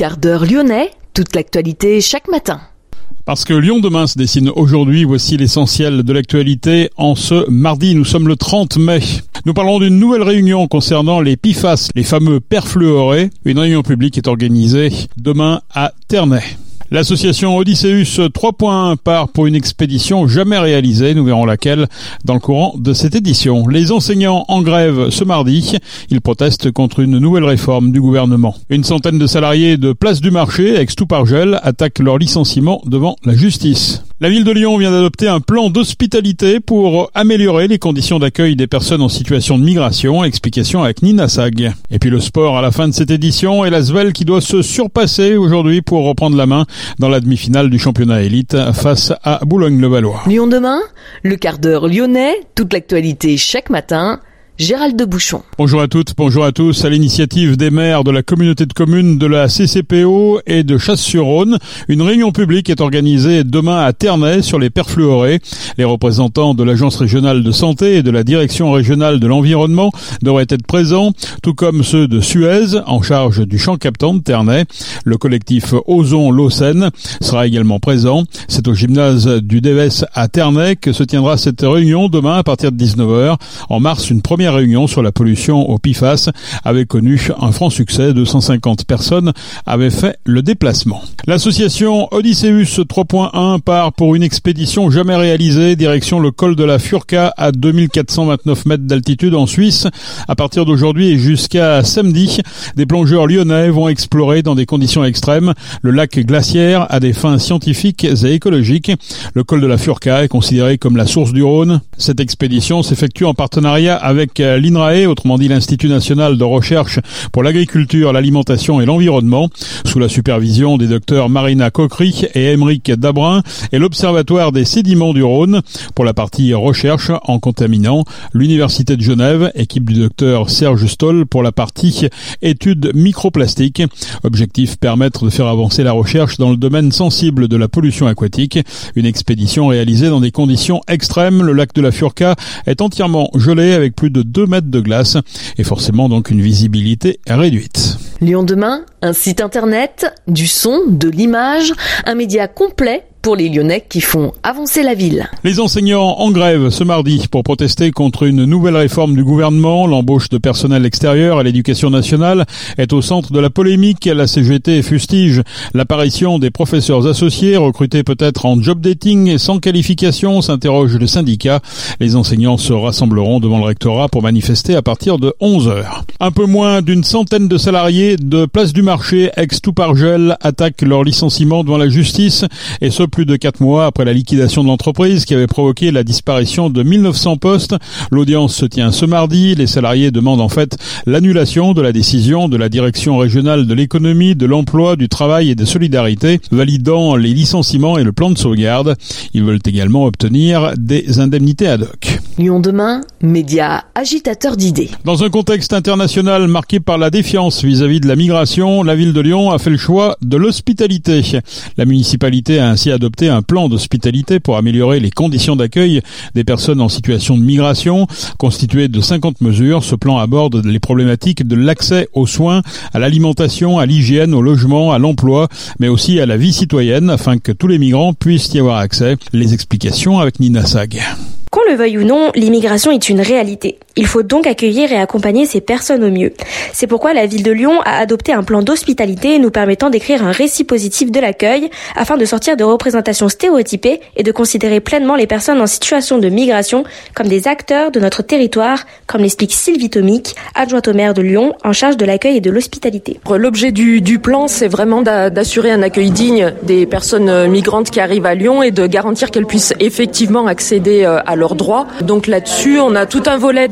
Quart d'heure lyonnais, toute l'actualité chaque matin. Parce que Lyon demain se dessine aujourd'hui, voici l'essentiel de l'actualité en ce mardi, nous sommes le 30 mai. Nous parlons d'une nouvelle réunion concernant les PIFAS, les fameux perfluorés. Une réunion publique est organisée demain à Ternay. L'association Odysseus 3.1 part pour une expédition jamais réalisée. Nous verrons laquelle dans le courant de cette édition. Les enseignants en grève ce mardi. Ils protestent contre une nouvelle réforme du gouvernement. Une centaine de salariés de Place du Marché, ex Gel, attaquent leur licenciement devant la justice. La ville de Lyon vient d'adopter un plan d'hospitalité pour améliorer les conditions d'accueil des personnes en situation de migration. Explication avec Nina Sag. Et puis le sport à la fin de cette édition et la Svel qui doit se surpasser aujourd'hui pour reprendre la main dans la demi-finale du championnat élite face à Boulogne-le-Valois. Lyon demain, le quart d'heure lyonnais, toute l'actualité chaque matin Gérald de Bouchon. Bonjour à toutes, bonjour à tous. À l'initiative des maires de la communauté de communes de la CCPO et de Chasse-sur-Rhône, une réunion publique est organisée demain à Ternay sur les perfluorés. Les représentants de l'Agence régionale de santé et de la Direction régionale de l'environnement devraient être présents, tout comme ceux de Suez, en charge du champ captant de Ternay. Le collectif Ozon Lausanne sera également présent. C'est au gymnase du DEVES à Ternay que se tiendra cette réunion demain à partir de 19h. En mars, une première réunion sur la pollution au PIFAS avait connu un franc succès. 250 personnes avaient fait le déplacement. L'association Odysseus 3.1 part pour une expédition jamais réalisée direction le col de la Furca à 2429 mètres d'altitude en Suisse. À partir d'aujourd'hui et jusqu'à samedi, des plongeurs lyonnais vont explorer dans des conditions extrêmes le lac glaciaire à des fins scientifiques et écologiques. Le col de la Furca est considéré comme la source du Rhône. Cette expédition s'effectue en partenariat avec l'INRAE, autrement dit l'Institut national de recherche pour l'agriculture, l'alimentation et l'environnement, sous la supervision des docteurs Marina Coquery et Émeric Dabrin, et l'Observatoire des sédiments du Rhône pour la partie recherche en contaminant, l'Université de Genève, équipe du docteur Serge Stoll pour la partie études microplastiques. Objectif permettre de faire avancer la recherche dans le domaine sensible de la pollution aquatique. Une expédition réalisée dans des conditions extrêmes. Le lac de la Furca est entièrement gelé avec plus de 2 mètres de glace et forcément donc une visibilité réduite. Lyon demain, un site internet, du son, de l'image, un média complet pour les Lyonnais qui font avancer la ville. Les enseignants en grève ce mardi pour protester contre une nouvelle réforme du gouvernement. L'embauche de personnel extérieur à l'éducation nationale est au centre de la polémique. La CGT fustige l'apparition des professeurs associés recrutés peut-être en job dating et sans qualification, s'interroge le syndicat. Les enseignants se rassembleront devant le rectorat pour manifester à partir de 11 heures. Un peu moins d'une centaine de salariés de Place du Marché, ex-Toupargel, attaquent leur licenciement devant la justice et ce plus de quatre mois après la liquidation de l'entreprise qui avait provoqué la disparition de 1900 postes. L'audience se tient ce mardi. Les salariés demandent en fait l'annulation de la décision de la direction régionale de l'économie, de l'emploi, du travail et des solidarités, validant les licenciements et le plan de sauvegarde. Ils veulent également obtenir des indemnités ad hoc. Lyon demain, média agitateur d'idées. Dans un contexte international marqué par la défiance vis-à-vis -vis de la migration, la ville de Lyon a fait le choix de l'hospitalité. La municipalité a ainsi adopté un plan d'hospitalité pour améliorer les conditions d'accueil des personnes en situation de migration. Constitué de 50 mesures, ce plan aborde les problématiques de l'accès aux soins, à l'alimentation, à l'hygiène, au logement, à l'emploi, mais aussi à la vie citoyenne afin que tous les migrants puissent y avoir accès. Les explications avec Nina Sag. Qu'on le veuille ou non, l'immigration est une réalité. Il faut donc accueillir et accompagner ces personnes au mieux. C'est pourquoi la ville de Lyon a adopté un plan d'hospitalité nous permettant d'écrire un récit positif de l'accueil afin de sortir de représentations stéréotypées et de considérer pleinement les personnes en situation de migration comme des acteurs de notre territoire, comme l'explique Sylvie Tomic, adjointe au maire de Lyon en charge de l'accueil et de l'hospitalité. L'objet du, plan, c'est vraiment d'assurer un accueil digne des personnes migrantes qui arrivent à Lyon et de garantir qu'elles puissent effectivement accéder euh, à leurs droits. Donc là-dessus, on a tout un volet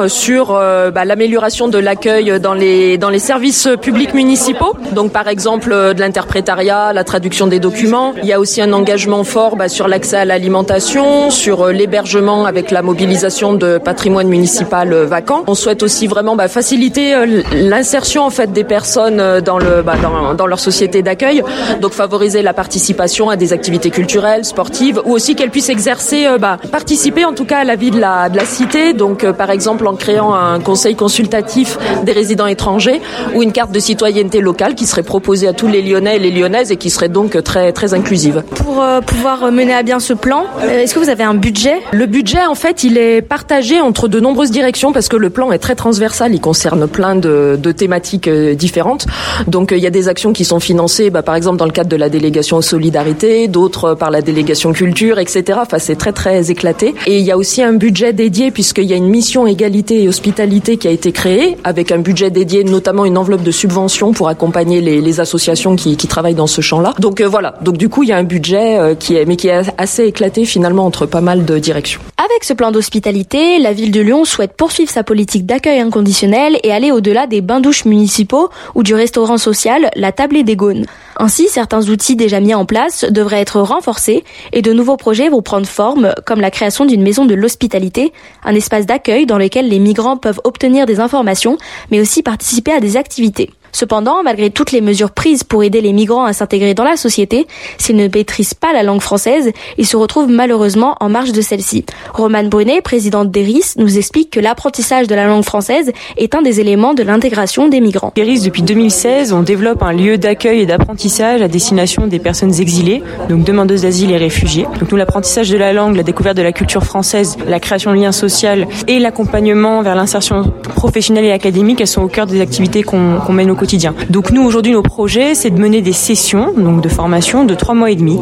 euh, sur euh, bah, l'amélioration de l'accueil dans les dans les services publics municipaux. Donc par exemple euh, de l'interprétariat, la traduction des documents. Il y a aussi un engagement fort bah, sur l'accès à l'alimentation, sur l'hébergement avec la mobilisation de patrimoine municipal vacant. On souhaite aussi vraiment bah, faciliter l'insertion en fait des personnes dans le bah, dans, dans leur société d'accueil. Donc favoriser la participation à des activités culturelles, sportives, ou aussi qu'elles puissent exercer bah, participer en tout cas à la vie de la, de la cité, donc par exemple en créant un conseil consultatif des résidents étrangers ou une carte de citoyenneté locale qui serait proposée à tous les Lyonnais et les Lyonnaises et qui serait donc très très inclusive. Pour euh, pouvoir mener à bien ce plan, euh, est-ce que vous avez un budget? Le budget en fait il est partagé entre de nombreuses directions parce que le plan est très transversal, il concerne plein de, de thématiques différentes. Donc il y a des actions qui sont financées bah, par exemple dans le cadre de la délégation solidarité, d'autres par la délégation culture, etc. Enfin c'est très très éclaté. Et il y a aussi un budget dédié puisqu'il y a une mission égalité et hospitalité qui a été créée avec un budget dédié, notamment une enveloppe de subventions pour accompagner les, les associations qui, qui, travaillent dans ce champ-là. Donc euh, voilà. Donc du coup, il y a un budget euh, qui est, mais qui est assez éclaté finalement entre pas mal de directions. Avec ce plan d'hospitalité, la ville de Lyon souhaite poursuivre sa politique d'accueil inconditionnel et aller au-delà des bains-douches municipaux ou du restaurant social, la table des Gaunes. Ainsi, certains outils déjà mis en place devraient être renforcés et de nouveaux projets vont prendre forme, comme la création d'une maison de l'hospitalité, un espace dans lequel les migrants peuvent obtenir des informations, mais aussi participer à des activités. Cependant, malgré toutes les mesures prises pour aider les migrants à s'intégrer dans la société, s'ils ne maîtrisent pas la langue française, ils se retrouvent malheureusement en marge de celle-ci. Romane Brunet, présidente d'ERIS, nous explique que l'apprentissage de la langue française est un des éléments de l'intégration des migrants. ERIS, depuis 2016, on développe un lieu d'accueil et d'apprentissage à destination des personnes exilées, donc demandeuses d'asile et réfugiés. Donc nous, l'apprentissage de la langue, la découverte de la culture française, la création de liens sociaux et l'accompagnement vers l'insertion professionnelle et académique, elles sont au cœur des activités qu'on qu mène au quotidien. Donc nous aujourd'hui nos projets c'est de mener des sessions donc de formation de trois mois et demi.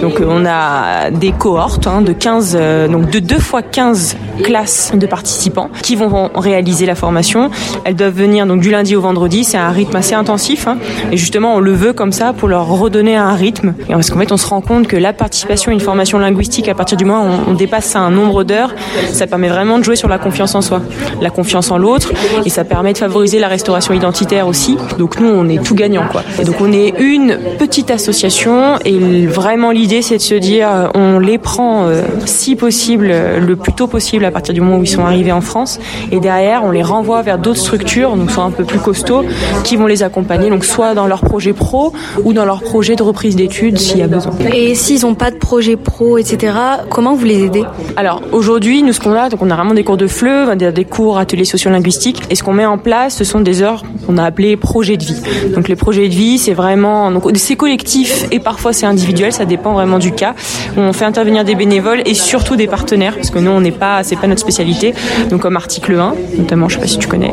Donc on a des cohortes hein, de 15 euh, donc de 2 fois 15 classes de participants qui vont réaliser la formation. Elles doivent venir donc du lundi au vendredi, c'est un rythme assez intensif hein, et justement on le veut comme ça pour leur redonner un rythme. Et parce qu'en fait on se rend compte que la participation à une formation linguistique à partir du moment où on dépasse un nombre d'heures, ça permet vraiment de jouer sur la confiance en soi, la confiance en l'autre. Et ça permet de favoriser la restauration identitaire aussi donc nous, on est tout gagnant, quoi. Et donc on est une petite association et vraiment l'idée, c'est de se dire, on les prend euh, si possible, le plus tôt possible à partir du moment où ils sont arrivés en France, et derrière, on les renvoie vers d'autres structures, donc soit un peu plus costauds, qui vont les accompagner, donc soit dans leur projet pro ou dans leur projet de reprise d'études s'il y a besoin. Et s'ils n'ont pas de projet pro, etc., comment vous les aidez? Alors aujourd'hui, nous ce qu'on a, donc on a vraiment des cours de fleuve, des cours ateliers sociolinguistiques, et ce qu'on met en place, ce sont des heures qu'on a appelées projets de vie. Donc les projets de vie, c'est vraiment donc c'est collectif et parfois c'est individuel, ça dépend vraiment du cas. On fait intervenir des bénévoles et surtout des partenaires parce que nous on n'est pas c'est pas notre spécialité. Donc comme article 1 notamment, je sais pas si tu connais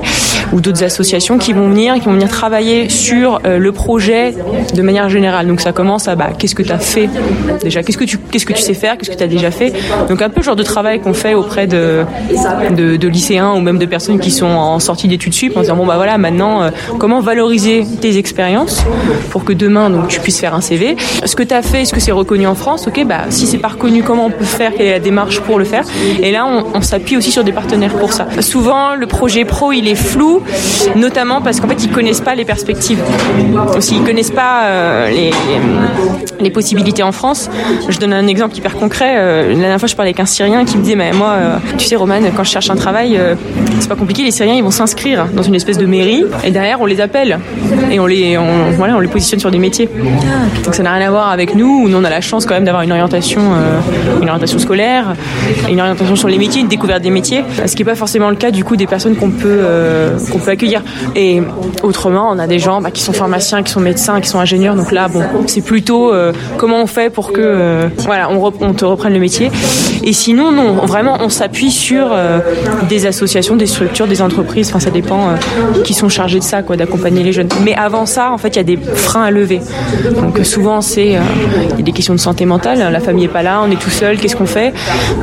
ou d'autres associations qui vont venir qui vont venir travailler sur euh, le projet de manière générale. Donc ça commence à bah qu'est-ce que tu as fait déjà, qu'est-ce que tu qu'est-ce que tu sais faire, qu'est-ce que tu as déjà fait? Donc un peu le genre de travail qu'on fait auprès de, de, de lycéens ou même de personnes qui sont en sortie d'études sup en disant bon bah voilà maintenant euh, comment valoriser tes expériences pour que demain donc tu puisses faire un CV. Ce que tu as fait, est-ce que c'est reconnu en France Ok, bah si c'est pas reconnu, comment on peut faire Quelle est la démarche pour le faire? Et là, on, s'appuie aussi sur des partenaires pour ça. Souvent, le projet pro, il est flou, notamment parce qu'en fait, ils connaissent pas les perspectives. Aussi, ils connaissent pas euh, les, possibilités en France. Je donne un exemple hyper concret. Euh, la dernière fois, je parlais avec un Syrien qui me disait, mais moi, euh, tu sais, Roman, quand je cherche un travail, c'est pas compliqué. Les Syriens, ils vont s'inscrire dans une espèce de mairie, et derrière, on les et on les, voilà, on les positionne sur des métiers. Donc ça n'a rien à voir avec nous, où nous on a la chance quand même d'avoir une orientation, euh, une orientation scolaire, une orientation sur les métiers, une découverte des métiers, ce qui n'est pas forcément le cas du coup des personnes qu'on peut, euh, peut accueillir. Et autrement, on a des gens bah, qui sont pharmaciens, qui sont médecins, qui sont ingénieurs. Donc là, bon, c'est plutôt euh, comment on fait pour que, voilà, on, te reprenne le métier. Et sinon, non, vraiment, on s'appuie sur des associations, des structures, des entreprises. Enfin, ça dépend qui sont chargées de ça, quoi, d'accompagner les jeunes. Mais avant ça, en fait, il y a des freins à lever. Donc souvent, c'est euh, des questions de santé mentale. La famille est pas là, on est tout seul. Qu'est-ce qu'on fait?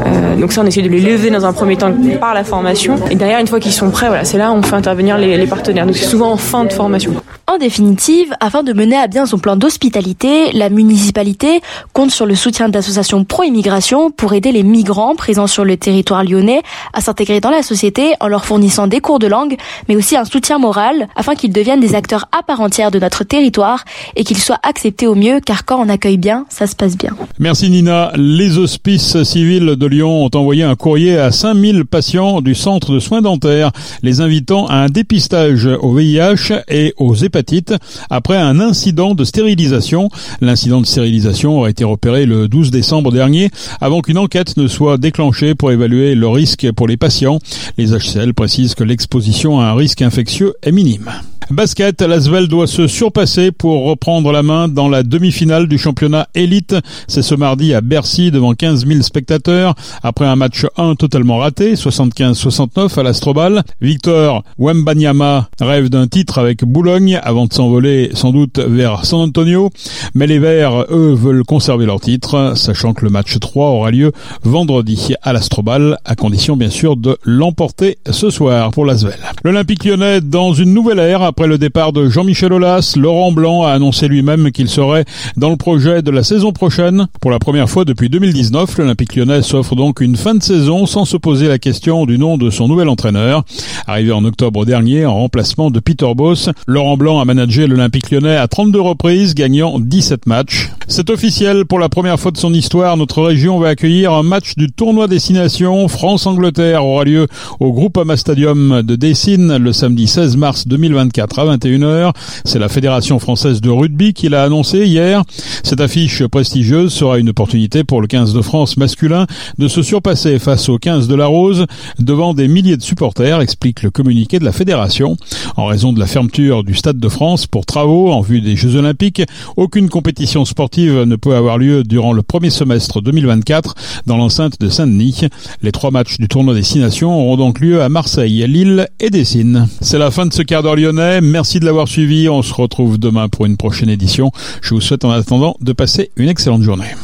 Euh, Donc ça, on essaie de les lever dans un premier temps par la formation. Et derrière, une fois qu'ils sont prêts, voilà, c'est là où on fait intervenir les, les partenaires. Donc c'est souvent en fin de formation. En définitive, afin de mener à bien son plan d'hospitalité, la municipalité compte sur le soutien d'associations pro-immigration pour aider les migrants présents sur le territoire lyonnais à s'intégrer dans la société en leur fournissant des cours de langue, mais aussi un soutien moral afin qu'ils deviennent deviennent des acteurs à part entière de notre territoire et qu'ils soient acceptés au mieux car quand on accueille bien, ça se passe bien. Merci Nina. Les hospices civils de Lyon ont envoyé un courrier à 5000 patients du centre de soins dentaires, les invitant à un dépistage au VIH et aux hépatites après un incident de stérilisation. L'incident de stérilisation aurait été repéré le 12 décembre dernier avant qu'une enquête ne soit déclenchée pour évaluer le risque pour les patients. Les HCL précisent que l'exposition à un risque infectieux est minime. Basket, Lasvel doit se surpasser pour reprendre la main dans la demi-finale du championnat élite. C'est ce mardi à Bercy devant 15 000 spectateurs après un match 1 totalement raté, 75-69 à l'Astrobal. Victor Wembanyama rêve d'un titre avec Boulogne avant de s'envoler sans doute vers San Antonio. Mais les Verts, eux, veulent conserver leur titre, sachant que le match 3 aura lieu vendredi à l'Astrobal, à condition bien sûr de l'emporter ce soir pour Lasvel. L'Olympique lyonnais dans une nouvelle ère après le départ de Jean-Michel Aulas, Laurent Blanc a annoncé lui-même qu'il serait dans le projet de la saison prochaine. Pour la première fois depuis 2019, l'Olympique lyonnais s'offre donc une fin de saison sans se poser la question du nom de son nouvel entraîneur. Arrivé en octobre dernier en remplacement de Peter Boss, Laurent Blanc a managé l'Olympique lyonnais à 32 reprises, gagnant 17 matchs. C'est officiel, pour la première fois de son histoire, notre région va accueillir un match du tournoi destination France-Angleterre aura lieu au Groupama Stadium de Dessine le samedi 16 mars 2024 à 21h. C'est la Fédération française de rugby qui l'a annoncé hier. Cette affiche prestigieuse sera une opportunité pour le 15 de France masculin de se surpasser face au 15 de la Rose devant des milliers de supporters, explique le communiqué de la Fédération. En raison de la fermeture du Stade de France pour travaux en vue des Jeux Olympiques, aucune compétition sportive ne peut avoir lieu durant le premier semestre 2024 dans l'enceinte de Saint-Denis. Les trois matchs du tournoi des Six Nations auront donc lieu à Marseille, Lille et Dessines. C'est la fin de ce quart d'heure lyonnais. Merci de l'avoir suivi. On se retrouve demain pour une prochaine édition. Je vous souhaite en attendant de passer une excellente journée.